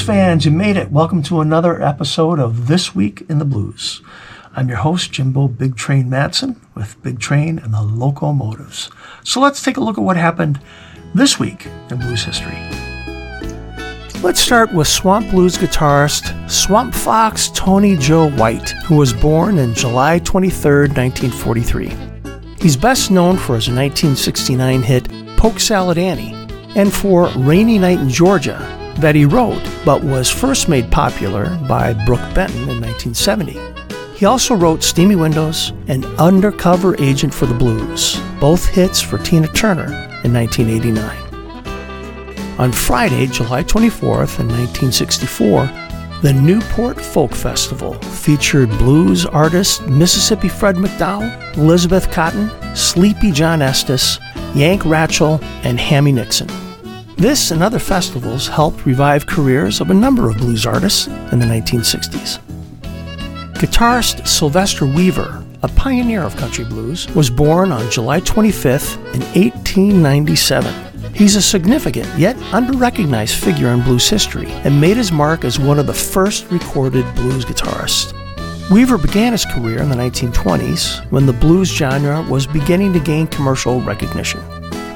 fans, you made it. Welcome to another episode of This Week in the Blues. I'm your host, Jimbo Big Train Matson, with Big Train and the Locomotives. So let's take a look at what happened this week in blues history. Let's start with Swamp Blues guitarist Swamp Fox Tony Joe White, who was born in July 23, 1943. He's best known for his 1969 hit Polk Salad Annie and for Rainy Night in Georgia that he wrote but was first made popular by Brook Benton in 1970. He also wrote Steamy Windows and Undercover Agent for the Blues, both hits for Tina Turner in 1989. On Friday, July 24th, in 1964, the Newport Folk Festival featured blues artists Mississippi Fred McDowell, Elizabeth Cotten, Sleepy John Estes, Yank Rachell, and Hammie Nixon. This and other festivals helped revive careers of a number of blues artists in the 1960s. Guitarist Sylvester Weaver, a pioneer of country blues, was born on July 25th in 1897. He's a significant yet underrecognized figure in blues history and made his mark as one of the first recorded blues guitarists. Weaver began his career in the 1920s when the blues genre was beginning to gain commercial recognition.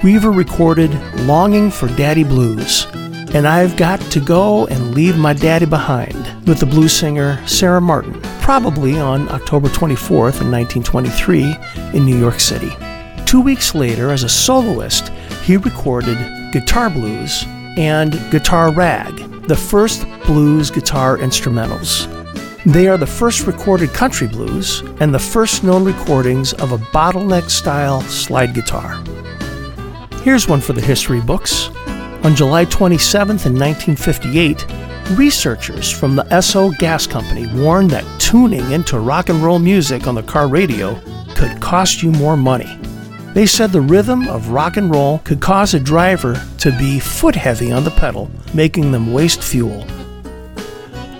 Weaver recorded Longing for Daddy Blues and I've Got to Go and Leave My Daddy Behind with the blues singer Sarah Martin, probably on October 24th in 1923 in New York City. Two weeks later, as a soloist, he recorded Guitar Blues and Guitar Rag, the first blues guitar instrumentals. They are the first recorded country blues and the first known recordings of a bottleneck style slide guitar. Here's one for the history books. On July 27th, in 1958, researchers from the Esso Gas Company warned that tuning into rock and roll music on the car radio could cost you more money. They said the rhythm of rock and roll could cause a driver to be foot heavy on the pedal, making them waste fuel.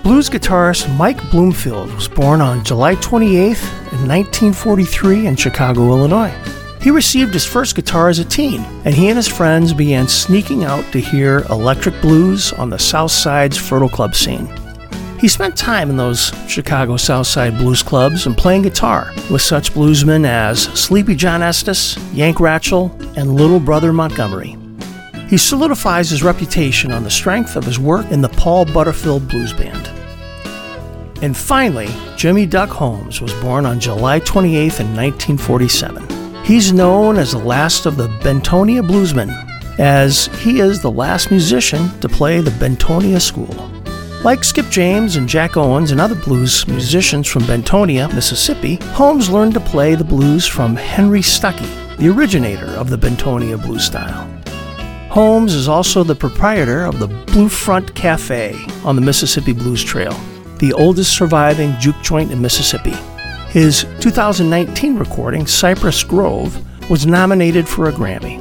Blues guitarist Mike Bloomfield was born on July 28th in 1943 in Chicago, Illinois. He received his first guitar as a teen, and he and his friends began sneaking out to hear electric blues on the South Side's Fertile Club scene. He spent time in those Chicago South Side blues clubs and playing guitar with such bluesmen as Sleepy John Estes, Yank Rachell, and Little Brother Montgomery. He solidifies his reputation on the strength of his work in the Paul Butterfield Blues Band. And finally, Jimmy Duck Holmes was born on July 28th in 1947. He's known as the last of the Bentonia Bluesmen, as he is the last musician to play the Bentonia School. Like Skip James and Jack Owens and other blues musicians from Bentonia, Mississippi, Holmes learned to play the blues from Henry Stuckey, the originator of the Bentonia blues style. Holmes is also the proprietor of the Blue Front Cafe on the Mississippi Blues Trail, the oldest surviving juke joint in Mississippi. His 2019 recording, Cypress Grove, was nominated for a Grammy,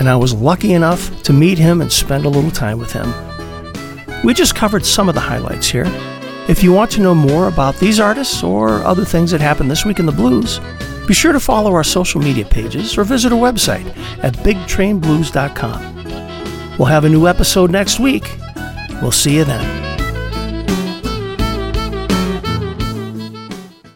and I was lucky enough to meet him and spend a little time with him. We just covered some of the highlights here. If you want to know more about these artists or other things that happened this week in the blues, be sure to follow our social media pages or visit our website at bigtrainblues.com. We'll have a new episode next week. We'll see you then.